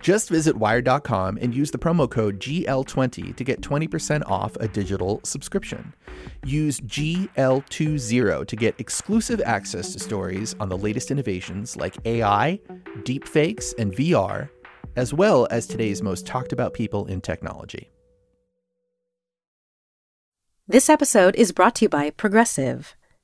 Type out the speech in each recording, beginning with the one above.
Just visit wired.com and use the promo code GL20 to get 20% off a digital subscription. Use GL20 to get exclusive access to stories on the latest innovations like AI, deepfakes, and VR, as well as today's most talked about people in technology. This episode is brought to you by Progressive.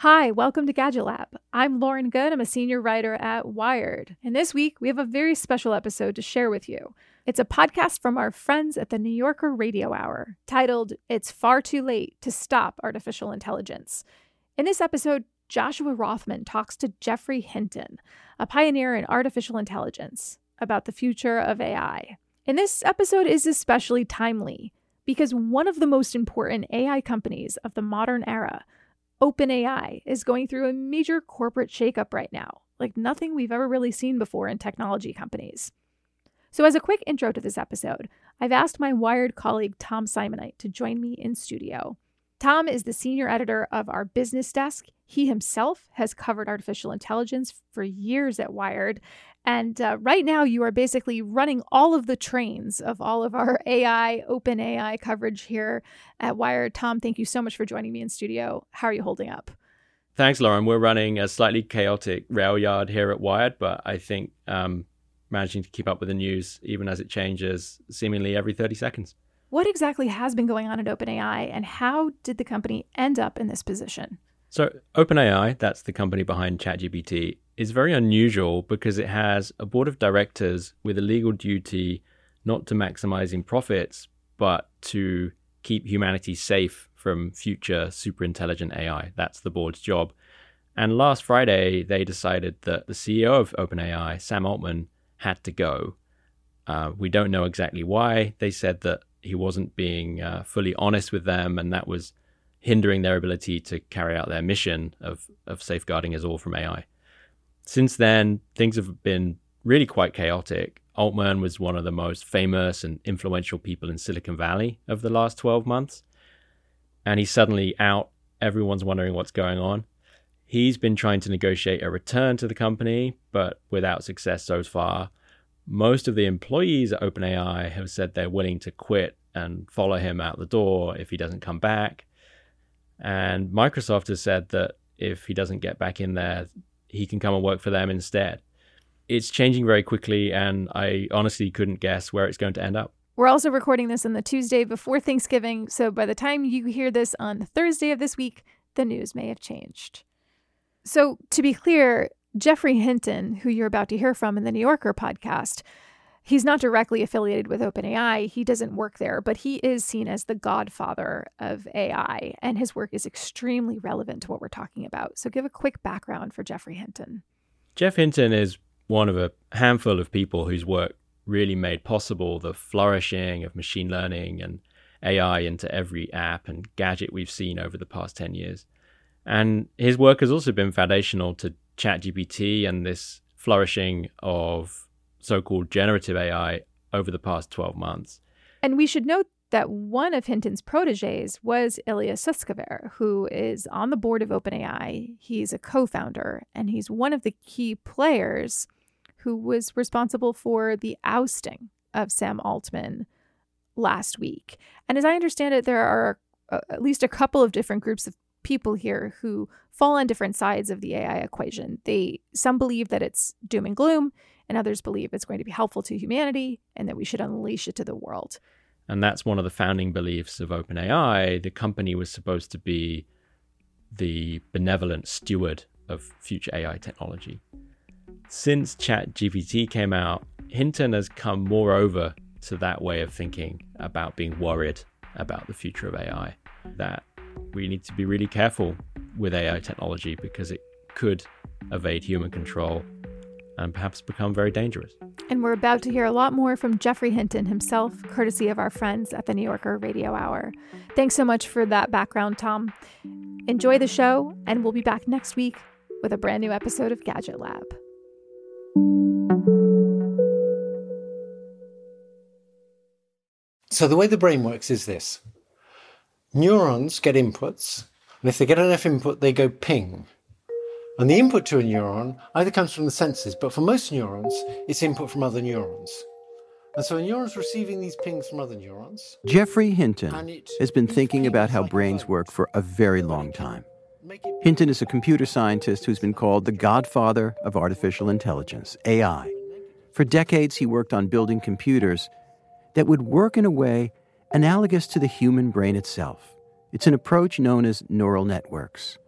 Hi, welcome to Gadget Lab. I'm Lauren Goode. I'm a senior writer at Wired. And this week, we have a very special episode to share with you. It's a podcast from our friends at the New Yorker Radio Hour titled It's Far Too Late to Stop Artificial Intelligence. In this episode, Joshua Rothman talks to Geoffrey Hinton, a pioneer in artificial intelligence, about the future of AI. And this episode is especially timely because one of the most important AI companies of the modern era OpenAI is going through a major corporate shakeup right now, like nothing we've ever really seen before in technology companies. So, as a quick intro to this episode, I've asked my Wired colleague Tom Simonite to join me in studio. Tom is the senior editor of our business desk. He himself has covered artificial intelligence for years at Wired. And uh, right now, you are basically running all of the trains of all of our AI, OpenAI coverage here at Wired. Tom, thank you so much for joining me in studio. How are you holding up? Thanks, Lauren. We're running a slightly chaotic rail yard here at Wired, but I think um, managing to keep up with the news, even as it changes seemingly every 30 seconds. What exactly has been going on at OpenAI, and how did the company end up in this position? So, OpenAI, that's the company behind ChatGPT, is very unusual because it has a board of directors with a legal duty not to maximizing profits, but to keep humanity safe from future super intelligent AI. That's the board's job. And last Friday, they decided that the CEO of OpenAI, Sam Altman, had to go. Uh, we don't know exactly why. They said that he wasn't being uh, fully honest with them, and that was hindering their ability to carry out their mission of of safeguarding us all from AI. Since then, things have been really quite chaotic. Altman was one of the most famous and influential people in Silicon Valley over the last 12 months. And he's suddenly out. Everyone's wondering what's going on. He's been trying to negotiate a return to the company, but without success so far most of the employees at OpenAI have said they're willing to quit and follow him out the door if he doesn't come back. And Microsoft has said that if he doesn't get back in there, he can come and work for them instead. It's changing very quickly, and I honestly couldn't guess where it's going to end up. We're also recording this on the Tuesday before Thanksgiving, so by the time you hear this on Thursday of this week, the news may have changed. So, to be clear, Geoffrey Hinton, who you're about to hear from in the New Yorker podcast, he's not directly affiliated with OpenAI. He doesn't work there, but he is seen as the godfather of AI, and his work is extremely relevant to what we're talking about. So, give a quick background for Geoffrey Hinton. Geoff Hinton is one of a handful of people whose work really made possible the flourishing of machine learning and AI into every app and gadget we've seen over the past 10 years. And his work has also been foundational to ChatGPT and this flourishing of so called generative AI over the past 12 months. And we should note that one of Hinton's proteges was Ilya Sutskever, who is on the board of OpenAI. He's a co founder and he's one of the key players who was responsible for the ousting of Sam Altman last week. And as I understand it, there are uh, at least a couple of different groups of people here who fall on different sides of the AI equation. They some believe that it's doom and gloom, and others believe it's going to be helpful to humanity and that we should unleash it to the world. And that's one of the founding beliefs of OpenAI. The company was supposed to be the benevolent steward of future AI technology. Since ChatGPT came out, Hinton has come more over to that way of thinking about being worried about the future of AI. That we need to be really careful with AI technology because it could evade human control and perhaps become very dangerous. And we're about to hear a lot more from Geoffrey Hinton himself, courtesy of our friends at the New Yorker Radio Hour. Thanks so much for that background, Tom. Enjoy the show, and we'll be back next week with a brand new episode of Gadget Lab. So, the way the brain works is this neurons get inputs, and if they get enough input, they go ping. And the input to a neuron either comes from the senses, but for most neurons, it's input from other neurons. And so a neuron's receiving these pings from other neurons. Geoffrey Hinton has been thinking about how brains work for a very long time. Hinton is a computer scientist who's been called the godfather of artificial intelligence, AI. For decades, he worked on building computers that would work in a way analogous to the human brain itself. It's an approach known as neural networks.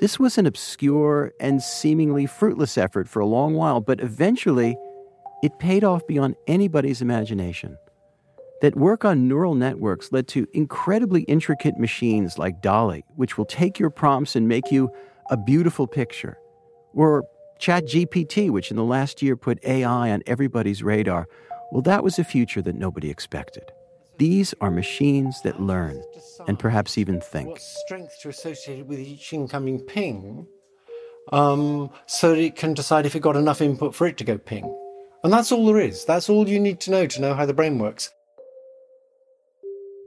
This was an obscure and seemingly fruitless effort for a long while, but eventually it paid off beyond anybody's imagination. That work on neural networks led to incredibly intricate machines like DALL-E, which will take your prompts and make you a beautiful picture. Or ChatGPT, which in the last year put AI on everybody's radar. Well, that was a future that nobody expected. These are machines that learn and perhaps even think. What strength to associate with each incoming ping um, so that it can decide if it got enough input for it to go ping. And that's all there is. That's all you need to know to know how the brain works.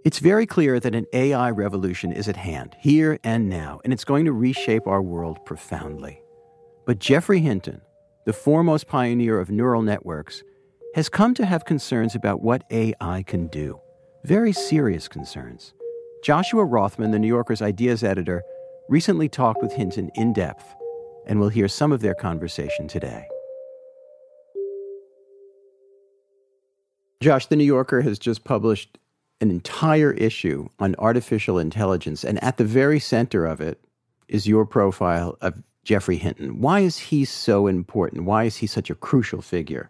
It's very clear that an AI revolution is at hand, here and now, and it's going to reshape our world profoundly. But Geoffrey Hinton, the foremost pioneer of neural networks, has come to have concerns about what AI can do very serious concerns. Joshua Rothman, the New Yorker's ideas editor, recently talked with Hinton in depth, and we'll hear some of their conversation today. Josh, the New Yorker has just published an entire issue on artificial intelligence, and at the very center of it is your profile of Geoffrey Hinton. Why is he so important? Why is he such a crucial figure?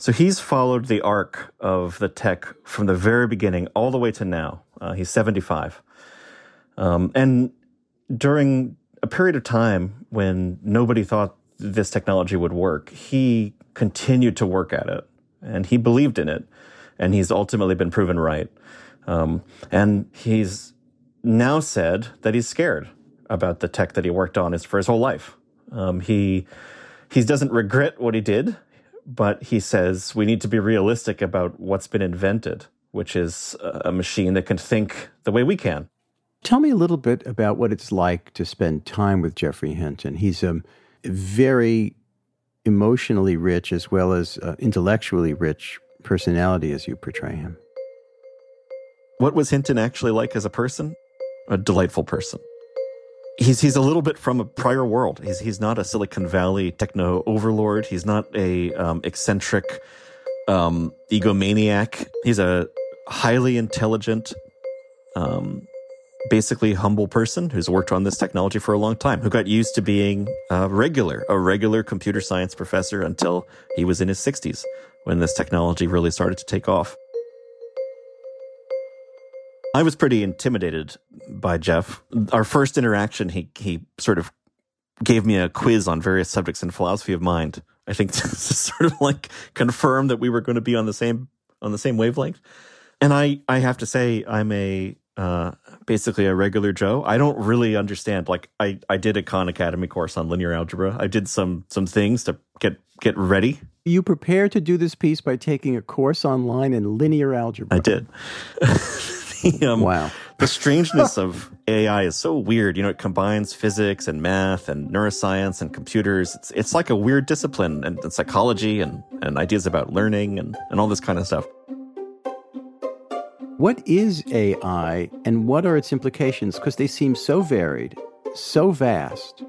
So he's followed the arc of the tech from the very beginning all the way to now. Uh, he's 75. Um, and during a period of time when nobody thought this technology would work, he continued to work at it and he believed in it. And he's ultimately been proven right. Um, and he's now said that he's scared about the tech that he worked on for his whole life. Um, he he doesn't regret what he did but he says we need to be realistic about what's been invented, which is a machine that can think the way we can. Tell me a little bit about what it's like to spend time with Geoffrey Hinton. He's a very emotionally rich as well as uh, intellectually rich personality as you portray him. What was Hinton actually like as a person? A delightful person he's he's a little bit from a prior world. He's he's not a Silicon Valley techno overlord. He's not a um, eccentric um, egomaniac. He's a highly intelligent, um, basically humble person who's worked on this technology for a long time. Who got used to being a regular, a regular computer science professor until he was in his sixties when this technology really started to take off. I was pretty intimidated by Geoff. Our first interaction, he he sort of gave me a quiz on various subjects in philosophy of mind. I think to sort of like confirm that we were going to be on the same on the same wavelength. And I I have to say I'm a uh, basically a regular Joe. I don't really understand. Like I I did a Khan Academy course on linear algebra. I did some some things to get get ready. You prepared to do this piece by taking a course online in linear algebra. I did. um, wow. The strangeness of AI is so weird. You know, it combines physics and math and neuroscience and computers. It's, it's like a weird discipline and, and psychology and, and ideas about learning and, and all this kind of stuff. What is AI and what are its implications? Because they seem so varied, so vast,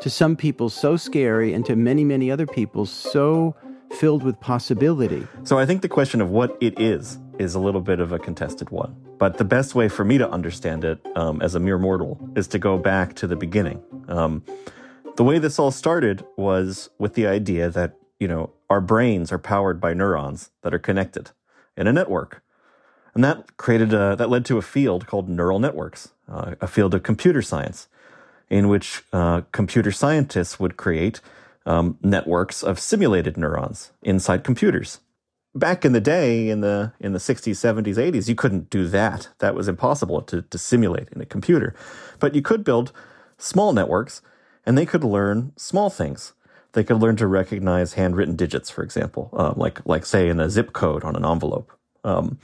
to some people so scary, and to many, many other people so filled with possibility. So I think the question of what it is is a little bit of a contested one. But the best way for me to understand it um, as a mere mortal is to go back to the beginning. Um, the way this all started was with the idea that, you know, our brains are powered by neurons that are connected in a network. And that created a, that led to a field called neural networks, uh, a field of computer science in which uh, computer scientists would create um, networks of simulated neurons inside computers. Back in the day, in the in the 60s, 70s, 80s, you couldn't do that. That was impossible to, to simulate in a computer. But you could build small networks, and they could learn small things. They could learn to recognize handwritten digits, for example, uh, like like say in a zip code on an envelope. Um,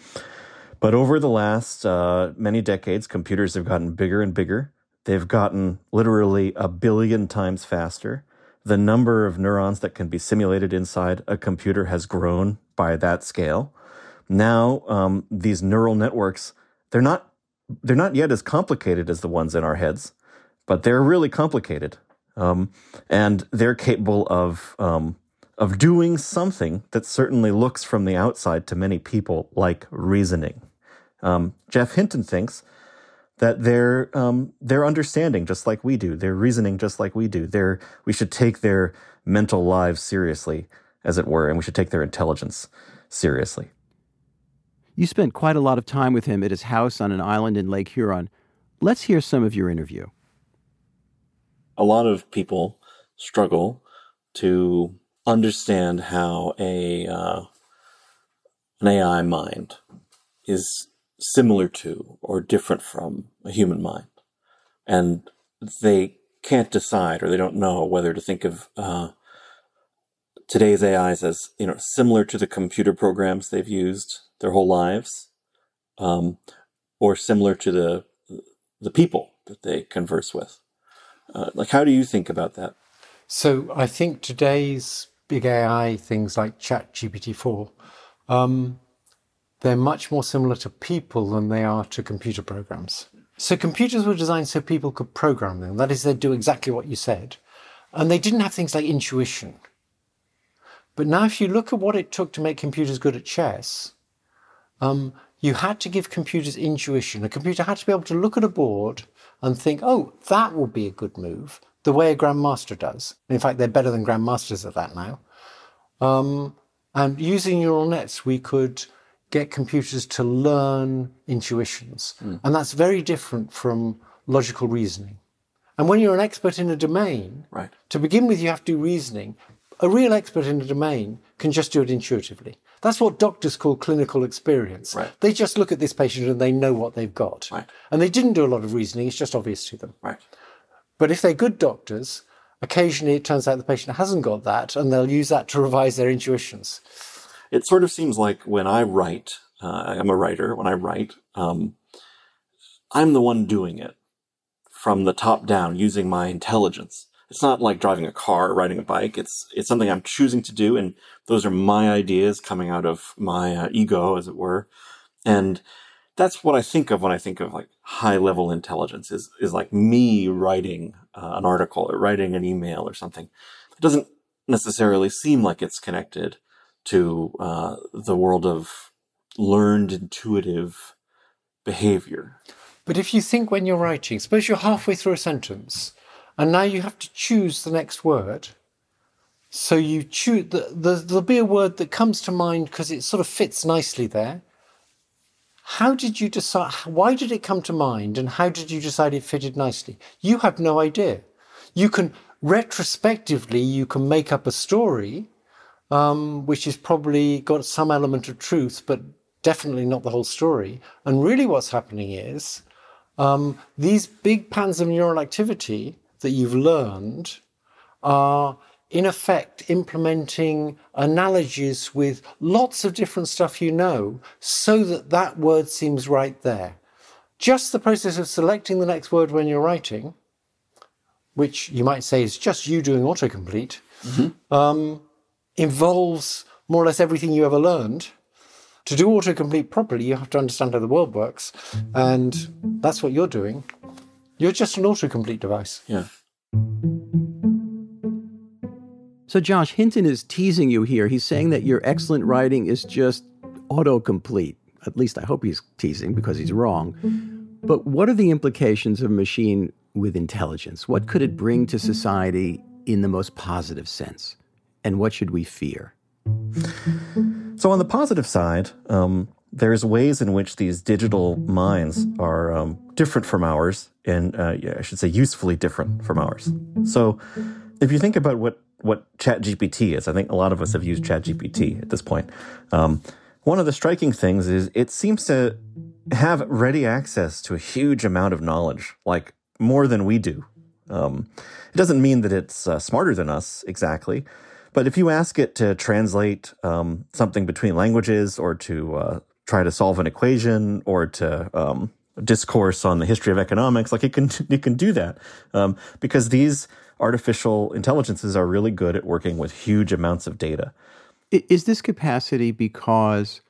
but over the last uh, many decades, computers have gotten bigger and bigger. They've gotten literally a billion times faster the number of neurons that can be simulated inside a computer has grown by that scale. Now, um, these neural networks, they're not, they're not yet as complicated as the ones in our heads, but they're really complicated. Um, and they're capable of, um, of doing something that certainly looks from the outside to many people like reasoning. Um, Geoff Hinton thinks that they're um, they're understanding just like we do. They're reasoning just like we do. They're we should take their mental lives seriously, as it were, and we should take their intelligence seriously. You spent quite a lot of time with him at his house on an island in Lake Huron. Let's hear some of your interview. A lot of people struggle to understand how a uh, an AI mind is similar to or different from a human mind. And they can't decide or they don't know whether to think of uh, today's AIs as you know similar to the computer programs they've used their whole lives, um, or similar to the the people that they converse with. Uh, like, how do you think about that? So, I think today's big AI things like ChatGPT four um, they're much more similar to people than they are to computer programs. So computers were designed so people could program them. That is, they'd do exactly what you said. And they didn't have things like intuition. But now, if you look at what it took to make computers good at chess, um, you had to give computers intuition. A computer had to be able to look at a board and think, oh, that will be a good move, the way a grandmaster does. In fact, they're better than grandmasters at that now. Um, and using neural nets, we could get computers to learn intuitions. Mm. And that's very different from logical reasoning. And when you're an expert in a domain, right. to begin with, you have to do reasoning. A real expert in a domain can just do it intuitively. That's what doctors call clinical experience. Right. They just look at this patient and they know what they've got. Right. And they didn't do a lot of reasoning, it's just obvious to them. Right. But if they're good doctors, occasionally it turns out the patient hasn't got that and they'll use that to revise their intuitions it sort of seems like when I write, uh, I'm a writer, when I write, um, I'm the one doing it from the top down using my intelligence. It's not like driving a car or riding a bike. It's, it's something I'm choosing to do. And those are my ideas coming out of my uh, ego, as it were. And that's what I think of when I think of like high level intelligence is, is like me writing uh, an article or writing an email or something. It doesn't necessarily seem like it's connected to uh, the world of learned intuitive behavior. But if you think when you're writing, suppose you're halfway through a sentence and now you have to choose the next word. So you choose, the, the, there'll be a word that comes to mind because it sort of fits nicely there. How did you decide? Why did it come to mind and how did you decide it fitted nicely? You have no idea. You can retrospectively, you can make up a story um, which has probably got some element of truth, but definitely not the whole story. And really, what's happening is um, these big patterns of neural activity that you've learned are, in effect, implementing analogies with lots of different stuff you know so that that word seems right there. Just the process of selecting the next word when you're writing, which you might say is just you doing autocomplete, mm-hmm. um, involves more or less everything you ever learned To do autocomplete properly, you have to understand how the world works. And that's what you're doing. You're just an autocomplete device. Yeah. So, Josh, Hinton is teasing you here. He's saying that your excellent writing is just autocomplete. At least I hope he's teasing because he's wrong. But what are the implications of a machine with intelligence? What could it bring to society in the most positive sense? And what should we fear? So, on the positive side, um, there's ways in which these digital minds are um, different from ours, and uh, yeah, I should say usefully different from ours. So, if you think about what what ChatGPT is, I think a lot of us have used ChatGPT at this point. Um, one of the striking things is it seems to have ready access to a huge amount of knowledge, like more than we do. Um, it doesn't mean that it's uh, smarter than us exactly, but if you ask it to translate um, something between languages or to uh, try to solve an equation or to um, discourse on the history of economics, like it can it can do that um, because these artificial intelligences are really good at working with huge amounts of data. Is this capacity because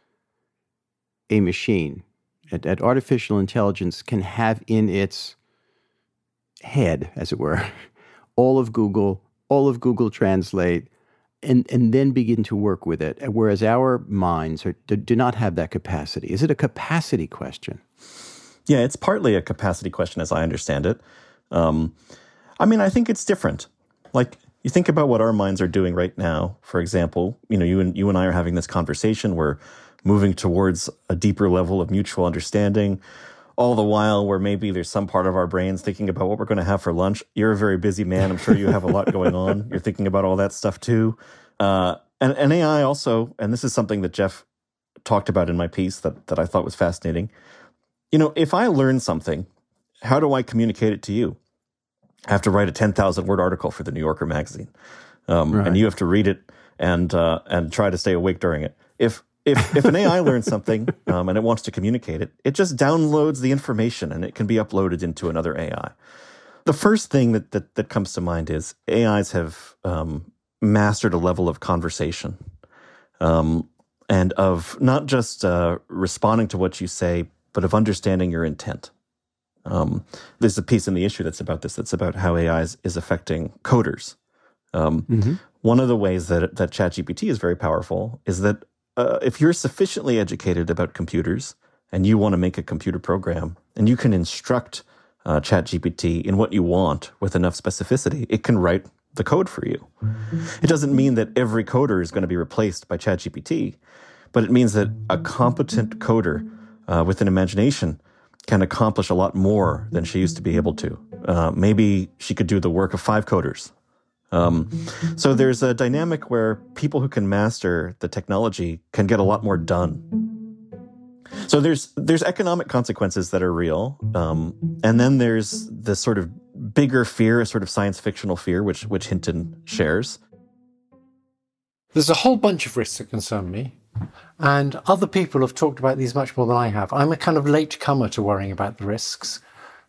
a machine, at artificial intelligence, can have in its head, as it were, all of Google, all of Google Translate, and, and then begin to work with it, whereas our minds are, do, not have that capacity? Is it a capacity question? Yeah, it's partly a capacity question, as I understand it. Um, I mean, I think it's different. Like, you think about what our minds are doing right now. For example, you know, you and you and I are having this conversation. We're moving towards a deeper level of mutual understanding. All the while, where maybe there's some part of our brains thinking about what we're going to have for lunch. You're a very busy man. I'm sure you have a lot going on. You're thinking about all that stuff too. Uh, and, and AI also, and this is something that Geoff talked about in my piece that, that I thought was fascinating. You know, if I learn something, how do I communicate it to you? I have to write a 10,000 word article for the New Yorker magazine. Um, right. And you have to read it and, uh, and try to stay awake during it. If, if, if an AI learns something um, and it wants to communicate it, it just downloads the information and it can be uploaded into another AI. The first thing that, that, that comes to mind is AIs have um, mastered a level of conversation um, and of not just uh, responding to what you say, but of understanding your intent. Um, there's a piece in the issue that's about this. That's about how AI is, is affecting coders. Um, mm-hmm. One of the ways that that ChatGPT is very powerful is that uh, if you're sufficiently educated about computers and you want to make a computer program, and you can instruct uh, ChatGPT in what you want with enough specificity, it can write the code for you. It doesn't mean that every coder is going to be replaced by ChatGPT, but it means that a competent coder uh, with an imagination can accomplish a lot more than she used to be able to. Uh, maybe she could do the work of five coders. Um, so there's a dynamic where people who can master the technology can get a lot more done. So there's there's economic consequences that are real, um, and then there's this sort of bigger fear, a sort of science fictional fear, which which Hinton shares. There's a whole bunch of risks that concern me. And other people have talked about these much more than I have. I'm a kind of late comer to worrying about the risks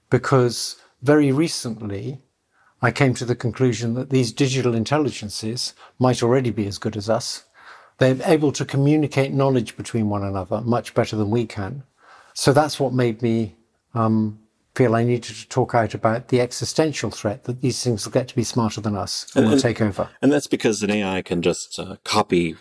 because very recently I came to the conclusion that these digital intelligences might already be as good as us. They're able to communicate knowledge between one another much better than we can. So that's what made me um, feel I needed to talk out about the existential threat that these things will get to be smarter than us and, and will take over. And that's because an AI can just uh, copy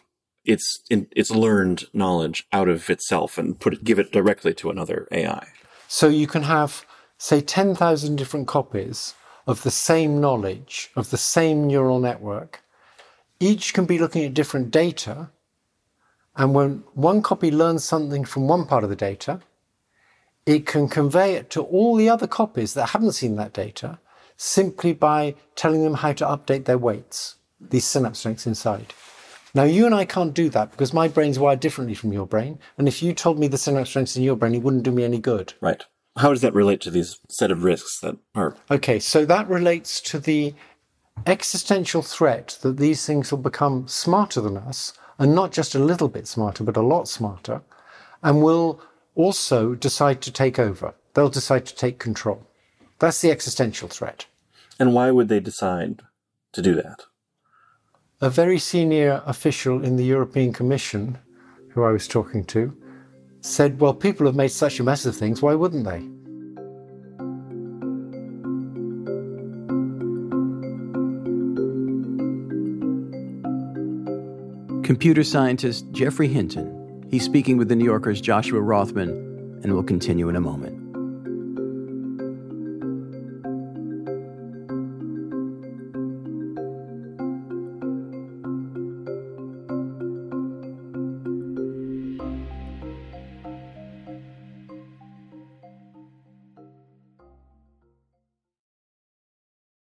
its in, its learned knowledge out of itself and put it, give it directly to another AI. So you can have, say, ten thousand different copies of the same knowledge of the same neural network. Each can be looking at different data, and when one copy learns something from one part of the data, it can convey it to all the other copies that haven't seen that data simply by telling them how to update their weights, these synapse strengths inside. Now, you and I can't do that because my brain's wired differently from your brain. And if you told me the synapse strengths in your brain, it wouldn't do me any good. Right. How does that relate to these set of risks that are? Okay, so that relates to the existential threat that these things will become smarter than us, and not just a little bit smarter, but a lot smarter, and will also decide to take over. They'll decide to take control. That's the existential threat. And why would they decide to do that? a very senior official in the European Commission who I was talking to, said, Well, people have made such a mess of things, why wouldn't they? Computer scientist Geoffrey Hinton. He's speaking with the New Yorker's Joshua Rothman, and we'll continue in a moment.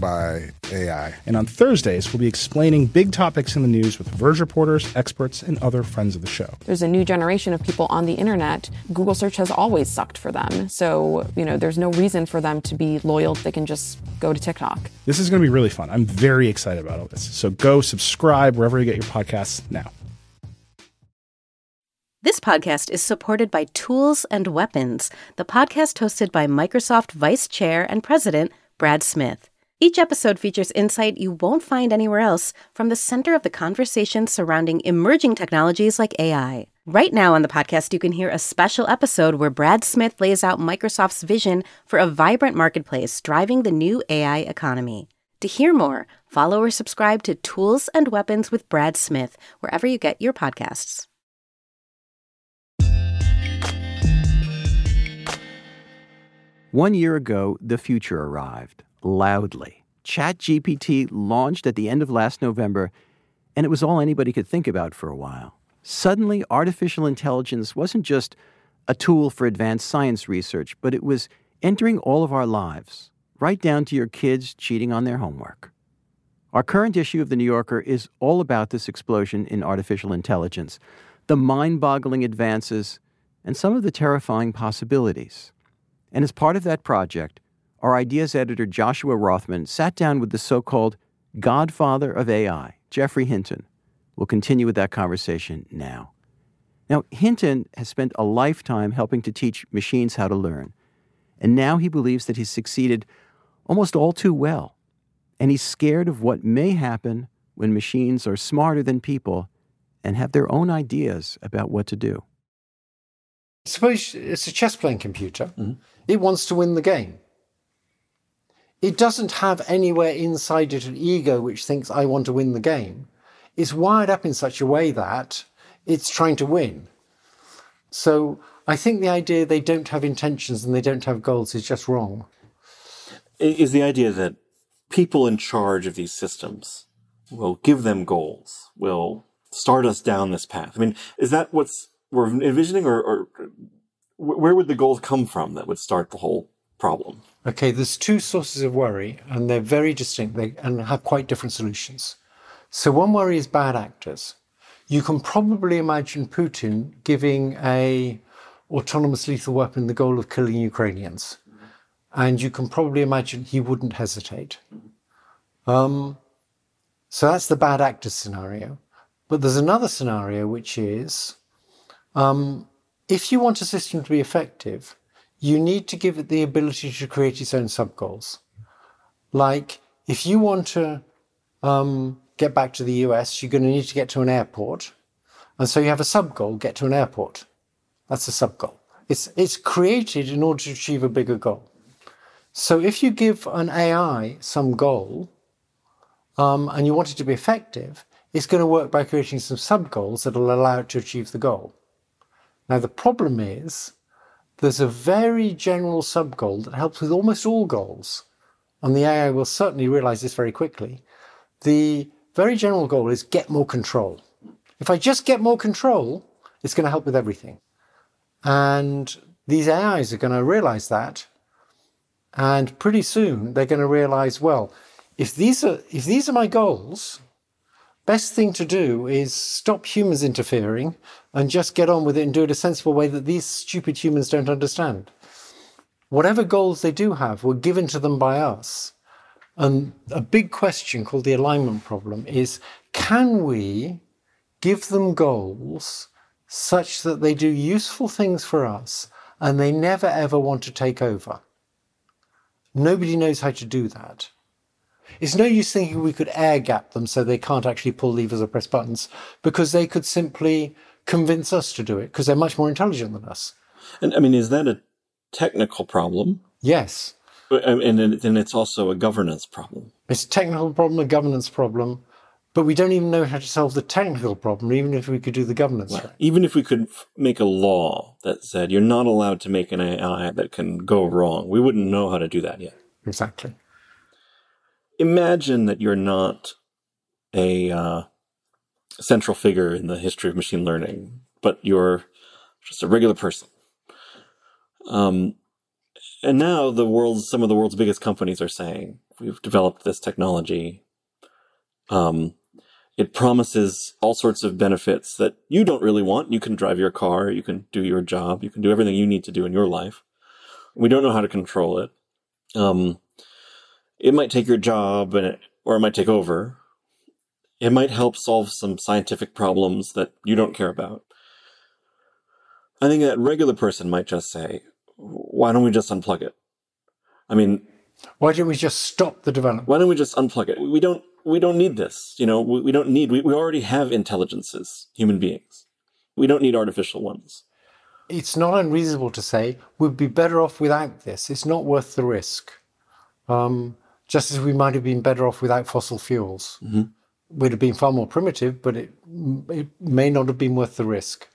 by AI. And on Thursdays, we'll be explaining big topics in the news with Verge reporters, experts, and other friends of the show. There's a new generation of people on the internet. Google search has always sucked for them. So, you know, there's no reason for them to be loyal. They can just go to TikTok. This is going to be really fun. I'm very excited about all this. So go subscribe wherever you get your podcasts now. This podcast is supported by Tools and Weapons, the podcast hosted by Microsoft Vice Chair and President Brad Smith. Each episode features insight you won't find anywhere else from the center of the conversation surrounding emerging technologies like AI. Right now on the podcast, you can hear a special episode where Brad Smith lays out Microsoft's vision for a vibrant marketplace driving the new AI economy. To hear more, follow or subscribe to Tools and Weapons with Brad Smith wherever you get your podcasts. One year ago, the future arrived loudly. ChatGPT launched at the end of last November, and it was all anybody could think about for a while. Suddenly, artificial intelligence wasn't just a tool for advanced science research, but it was entering all of our lives, right down to your kids cheating on their homework. Our current issue of The New Yorker is all about this explosion in artificial intelligence, the mind boggling advances, and some of the terrifying possibilities. And as part of that project, our ideas editor Joshua Rothman sat down with the so called godfather of AI, Geoffrey Hinton. We'll continue with that conversation now. Now, Hinton has spent a lifetime helping to teach machines how to learn, and now he believes that he's succeeded almost all too well. And he's scared of what may happen when machines are smarter than people and have their own ideas about what to do. Suppose it's a chess playing computer, mm-hmm. it wants to win the game it doesn't have anywhere inside it an ego which thinks, I want to win the game. It's wired up in such a way that it's trying to win. So I think the idea they don't have intentions and they don't have goals is just wrong. Is the idea that people in charge of these systems will give them goals, will start us down this path? I mean, is that what's we're envisioning, or, or where would the goals come from that would start the whole problem? Okay, there's two sources of worry, and they're very distinct they, and have quite different solutions. So, one worry is bad actors. You can probably imagine Putin giving a autonomous lethal weapon the goal of killing Ukrainians, and you can probably imagine he wouldn't hesitate. Um, so that's the bad actor scenario. But there's another scenario which is um, if you want a system to be effective, you need to give it the ability to create its own sub goals. Like, if you want to um, get back to the US, you're going to need to get to an airport. And so you have a sub goal get to an airport. That's a sub goal. It's, it's created in order to achieve a bigger goal. So if you give an AI some goal um, and you want it to be effective, it's going to work by creating some sub goals that will allow it to achieve the goal. Now, the problem is there's a very general sub goal that helps with almost all goals. And the AI will certainly realize this very quickly. The very general goal is get more control. If I just get more control, it's going to help with everything. And these AIs are going to realize that. And pretty soon they're going to realize, well, if these are, if these are my goals, best thing to do is stop humans interfering and just get on with it and do it a sensible way that these stupid humans don't understand. Whatever goals they do have were given to them by us. And a big question called the alignment problem is can we give them goals such that they do useful things for us and they never ever want to take over? Nobody knows how to do that. It's no use thinking we could air gap them so they can't actually pull levers or press buttons because they could simply convince us to do it because they're much more intelligent than us. And I mean, is that a technical problem? Yes. And then it's also a governance problem. It's a technical problem, a governance problem, but we don't even know how to solve the technical problem, even if we could do the governance. Right. Even if we could make a law that said you're not allowed to make an AI that can go wrong, we wouldn't know how to do that yet. Exactly. Imagine that you're not a uh, central figure in the history of machine learning, but you're just a regular person. Um, and now the world's some of the world's biggest companies are saying we've developed this technology. Um, it promises all sorts of benefits that you don't really want. You can drive your car, you can do your job, you can do everything you need to do in your life. We don't know how to control it. Um, it might take your job, and it, or it might take over. It might help solve some scientific problems that you don't care about. I think that regular person might just say, why don't we just unplug it? I mean, why don't we just stop the development? Why don't we just unplug it? We don't, we don't need this. You know, we, we don't need, we, we already have intelligences, human beings. We don't need artificial ones. It's not unreasonable to say we'd be better off without this. It's not worth the risk. Um, just as we might have been better off without fossil fuels. Mm-hmm. We'd have been far more primitive, but it, it may not have been worth the risk.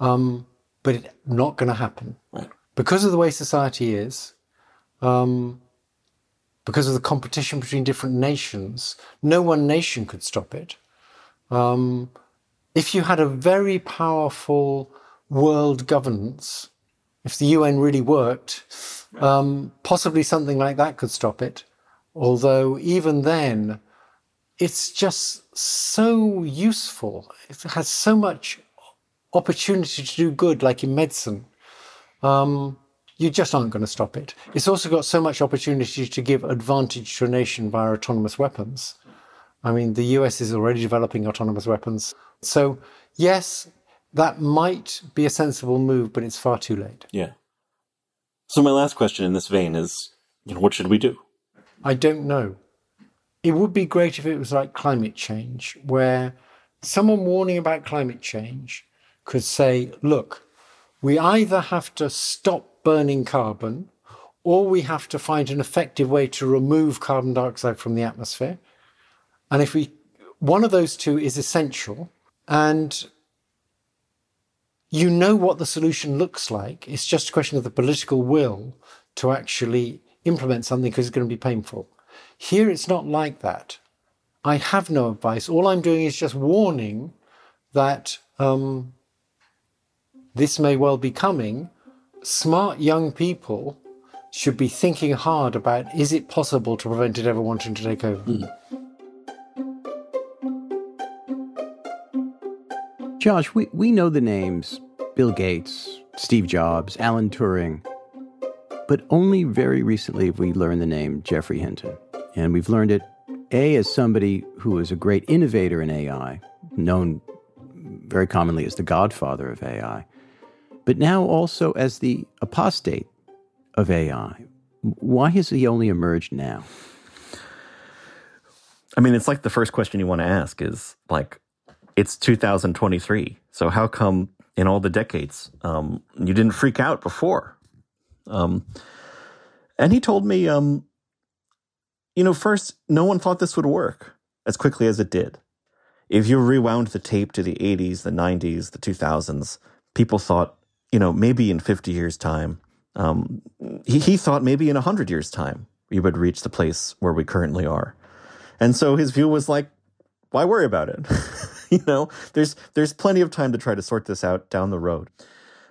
Um, but it's not going to happen. Right because of the way society is, um, because of the competition between different nations, no one nation could stop it. Um, if you had a very powerful world governance, if the UN really worked, um, possibly something like that could stop it. Although even then, it's just so useful. It has so much opportunity to do good, like in medicine um, you just aren't going to stop it. It's also got so much opportunity to give advantage to a nation via autonomous weapons. I mean, the US is already developing autonomous weapons. So, yes, that might be a sensible move, but it's far too late. Yeah. So, my last question in this vein is you know, what should we do? I don't know. It would be great if it was like climate change, where someone warning about climate change could say, look, we either have to stop burning carbon or we have to find an effective way to remove carbon dioxide from the atmosphere. And if we, one of those two is essential, and you know what the solution looks like, it's just a question of the political will to actually implement something because it's going to be painful. Here, it's not like that. I have no advice. All I'm doing is just warning that um, this may well be coming, smart young people should be thinking hard about is it possible to prevent it ever wanting to take over? Mm. Josh, we, we know the names Bill Gates, Steve Jobs, Alan Turing, but only very recently have we learned the name Geoffrey Hinton. And we've learned it, A, as somebody who is a great innovator in AI, known very commonly as the godfather of AI, but now also as the apostate of AI. Why has he only emerged now? I mean, it's like the first question you want to ask is like, it's 2023. So how come in all the decades um, you didn't freak out before? Um, and he told me, um, you know, first, no one thought this would work as quickly as it did. If you rewound the tape to the 80s, the 90s, the 2000s, people thought you know, maybe in 50 years' time, um, he, he thought maybe in 100 years' time, we would reach the place where we currently are. And so his view was like, why worry about it? you know, there's, there's plenty of time to try to sort this out down the road.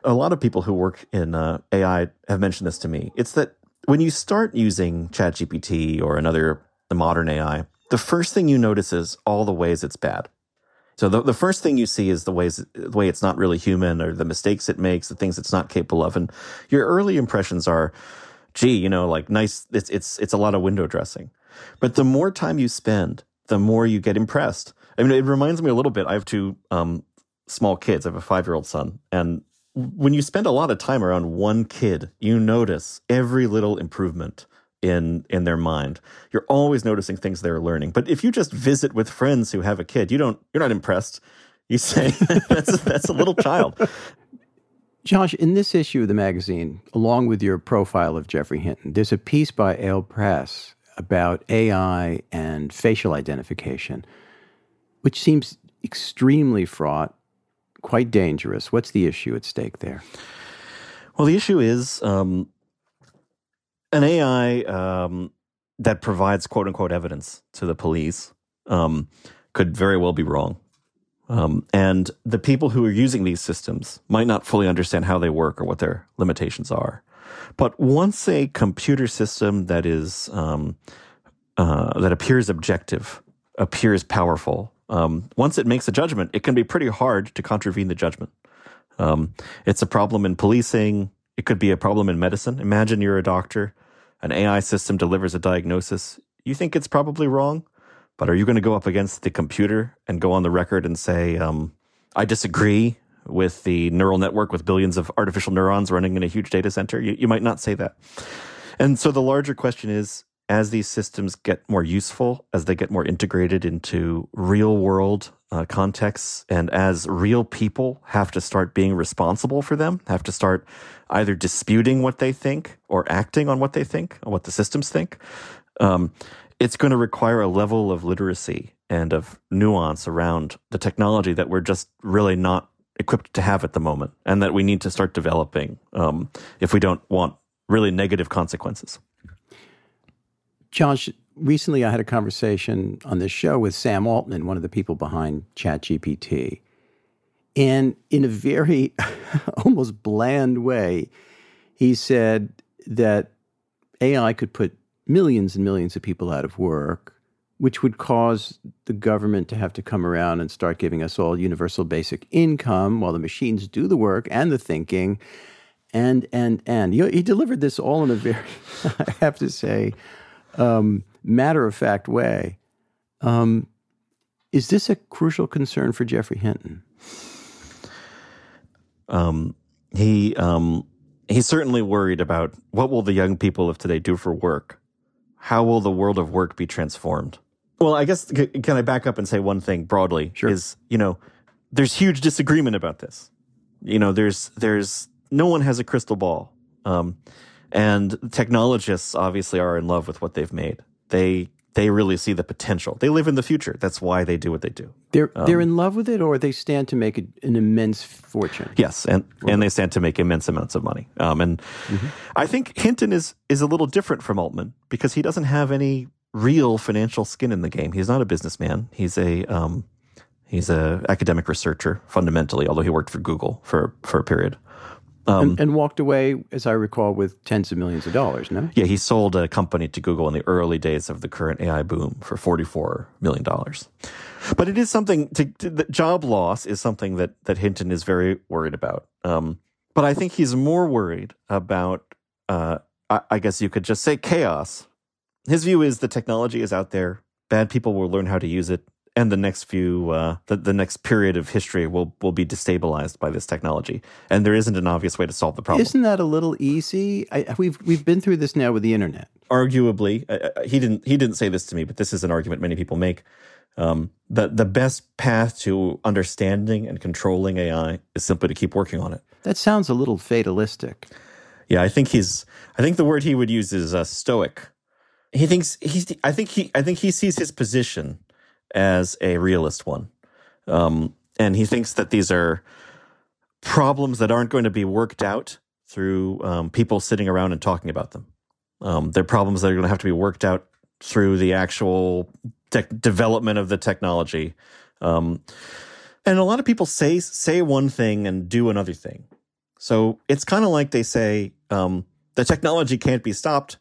A lot of people who work in uh, AI have mentioned this to me. It's that when you start using ChatGPT or another the modern AI, the first thing you notice is all the ways it's bad. So the, the first thing you see is the ways the way it's not really human or the mistakes it makes, the things it's not capable of. And your early impressions are, gee, you know, like nice it's it's it's a lot of window dressing. But the more time you spend, the more you get impressed. I mean, it reminds me a little bit. I have two um, small kids. I have a five year old son. And when you spend a lot of time around one kid, you notice every little improvement in in their mind. You're always noticing things they're learning. But if you just visit with friends who have a kid, you don't you're not impressed. You say that's that's a little child. Josh, in this issue of the magazine, along with your profile of Geoffrey Hinton, there's a piece by Eyal Press about AI and facial identification, which seems extremely fraught, quite dangerous. What's the issue at stake there? Well, the issue is um, an AI um, that provides quote unquote evidence to the police um, could very well be wrong. Um, and the people who are using these systems might not fully understand how they work or what their limitations are. But once a computer system that is um, uh, that appears objective, appears powerful, um, once it makes a judgment, it can be pretty hard to contravene the judgment. Um, it's a problem in policing. It could be a problem in medicine. Imagine you're a doctor, an AI system delivers a diagnosis. You think it's probably wrong, but are you going to go up against the computer and go on the record and say, um, I disagree with the neural network with billions of artificial neurons running in a huge data center? You, you might not say that. And so the larger question is as these systems get more useful, as they get more integrated into real world uh, contexts, and as real people have to start being responsible for them, have to start either disputing what they think or acting on what they think, or what the systems think, um, it's going to require a level of literacy and of nuance around the technology that we're just really not equipped to have at the moment, and that we need to start developing um, if we don't want really negative consequences. Josh, recently I had a conversation on this show with Sam Altman, one of the people behind ChatGPT. And in a very almost bland way, he said that AI could put millions and millions of people out of work, which would cause the government to have to come around and start giving us all universal basic income while the machines do the work and the thinking. And, and, and. He delivered this all in a very, I have to say, um, matter of fact way. Um, is this a crucial concern for Geoffrey Hinton? Um, he um, he's certainly worried about what will the young people of today do for work. How will the world of work be transformed? Well, I guess can I back up and say one thing broadly? Sure. Is you know, there's huge disagreement about this. You know, there's there's no one has a crystal ball. Um, and technologists obviously are in love with what they've made. They they really see the potential. They live in the future. That's why they do what they do. They're um, they're in love with it, or they stand to make an immense fortune. Yes, and and they stand to make immense amounts of money. Um, and mm-hmm. I think Hinton is is a little different from Altman because he doesn't have any real financial skin in the game. He's not a businessman. He's a um, he's a academic researcher fundamentally, although he worked for Google for for a period. Um, and, and, walked away, as I recall, with tens of millions of dollars. No, yeah, he sold a company to Google in the early days of the current AI boom for forty-four million dollars. But it is something. To, to, the job loss is something that that Hinton is very worried about. Um, but I think he's more worried about. Uh, I, I guess you could just say chaos. His view is the technology is out there. Bad people will learn how to use it and the next few uh, the, the next period of history will will be destabilized by this technology. And there isn't an obvious way to solve the problem. Isn't that a little easy? I, we've we've been through this now with the internet. Arguably uh, he didn't he didn't say this to me but this is an argument many people make. Um, the the best path to understanding and controlling AI is simply to keep working on it. That sounds a little fatalistic. Yeah I think he's I think the word he would use is uh, stoic. He thinks he's I think he I think he sees his position as a realist one. Um, and he thinks that these are problems that aren't going to be worked out through um, people sitting around and talking about them. Um, they're problems that are going to have to be worked out through the actual development of the technology. Um, and a lot of people say say one thing and do another thing. So it's kind of like they say um, the technology can't be stopped,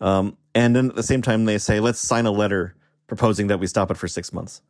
um, and then at the same time they say let's sign a letter proposing that we stop it for six months.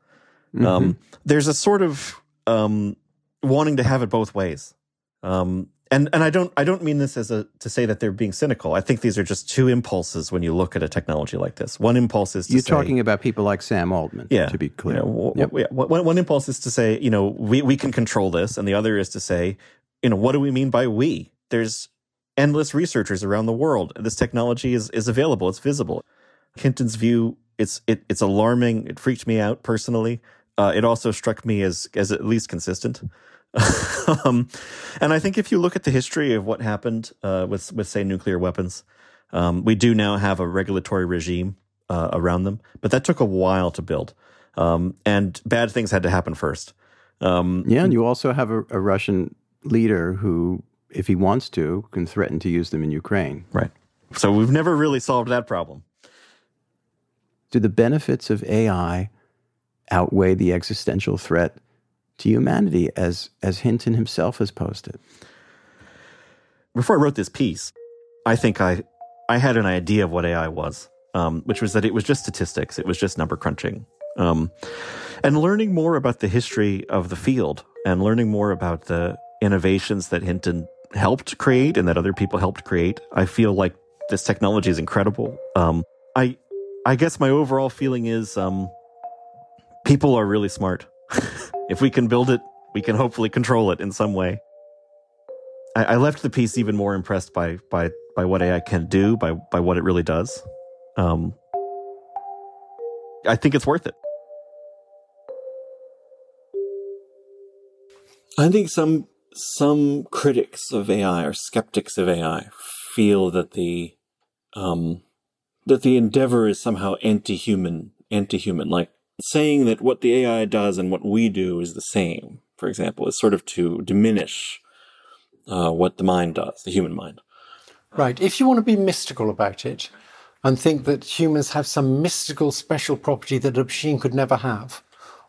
Mm-hmm. Um, there's a sort of um, wanting to have it both ways. Um, and and I don't I don't mean this as a to say that they're being cynical. I think these are just two impulses when you look at a technology like this. One impulse is to you're say, talking about people like Sam Altman. Yeah, to be clear. You know, Yep. w- w- one, one impulse is to say, you know, we we can control this, and the other is to say, you know, what do we mean by we? There's endless researchers around the world. This technology is is available. It's visible. Hinton's view, it's it, it's alarming. It freaked me out personally. Uh, it also struck me as as at least consistent. um, and I think if you look at the history of what happened uh, with with say nuclear weapons, um, we do now have a regulatory regime uh, around them, but that took a while to build, um, and bad things had to happen first. Um, Yeah, and you also have a, a Russian leader who, if he wants to, can threaten to use them in Ukraine. Right. So we've never really solved that problem. Do the benefits of AI outweigh the existential threat to humanity, as as Hinton himself has posted? before I wrote this piece, I think I I had an idea of what AI was, um, which was that it was just statistics, it was just number crunching, um, and learning more about the history of the field and learning more about the innovations that Hinton helped create and that other people helped create. I feel like this technology is incredible. Um, I I guess my overall feeling is um, people are really smart. if we can build it, we can hopefully control it in some way. I, I left the piece even more impressed by by by what AI can do, by by what it really does. Um, I think it's worth it. I think some some critics of AI or skeptics of AI feel that the um, that the endeavor is somehow anti-human, anti-human. Like saying that what the AI does and what we do is the same, for example, is sort of to diminish uh, what the mind does, the human mind. Right. If you want to be mystical about it and think that humans have some mystical special property that a machine could never have,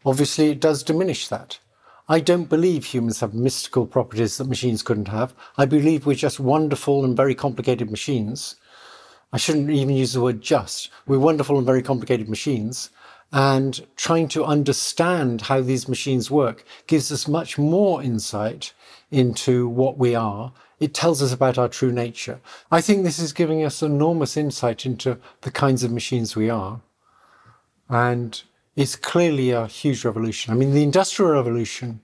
obviously it does diminish that. I don't believe humans have mystical properties that machines couldn't have. I believe we're just wonderful and very complicated machines. I shouldn't even use the word just. We're wonderful and very complicated machines. And trying to understand how these machines work gives us much more insight into what we are. It tells us about our true nature. I think this is giving us enormous insight into the kinds of machines we are. And it's clearly a huge revolution. I mean, the Industrial Revolution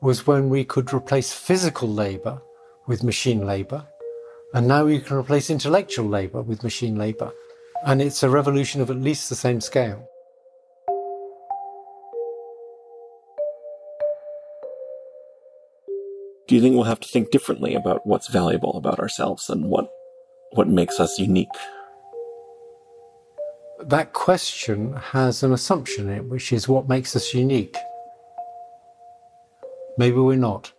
was when we could replace physical labor with machine labor. And now you can replace intellectual labor with machine labor. And it's a revolution of at least the same scale. Do you think we'll have to think differently about what's valuable about ourselves and what what makes us unique? That question has an assumption in it, which is what makes us unique. Maybe we're not.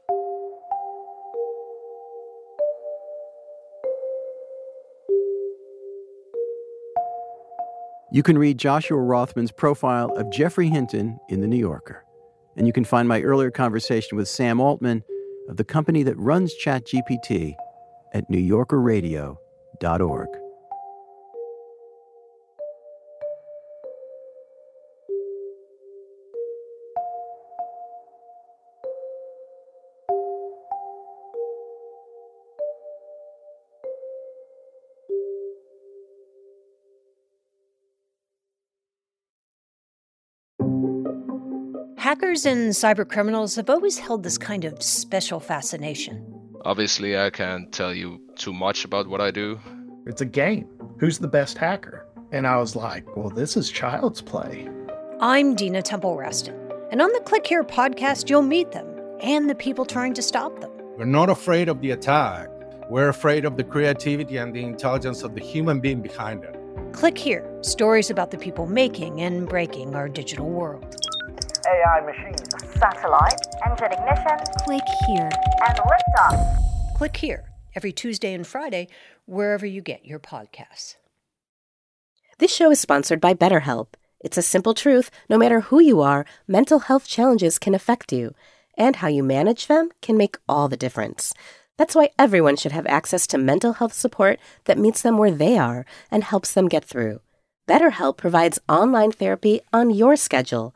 You can read Joshua Rothman's profile of Geoffrey Hinton in The New Yorker. And you can find my earlier conversation with Sam Altman of the company that runs ChatGPT at newyorkerradio.org. Hackers and cybercriminals have always held this kind of special fascination. Obviously, I can't tell you too much about what I do. It's a game. Who's the best hacker? And I was like, well, this is child's play. I'm Dina Temple Raston, and on the Click Here podcast, you'll meet them and the people trying to stop them. We're not afraid of the attack. We're afraid of the creativity and the intelligence of the human being behind it. Click Here stories about the people making and breaking our digital world. AI machines. Satellite. Engine ignition. Click Here. And liftoff. Click Here every Tuesday and Friday, wherever you get your podcasts. This show is sponsored by BetterHelp. It's a simple truth no matter who you are, mental health challenges can affect you, and how you manage them can make all the difference. That's why everyone should have access to mental health support that meets them where they are and helps them get through. BetterHelp provides online therapy on your schedule.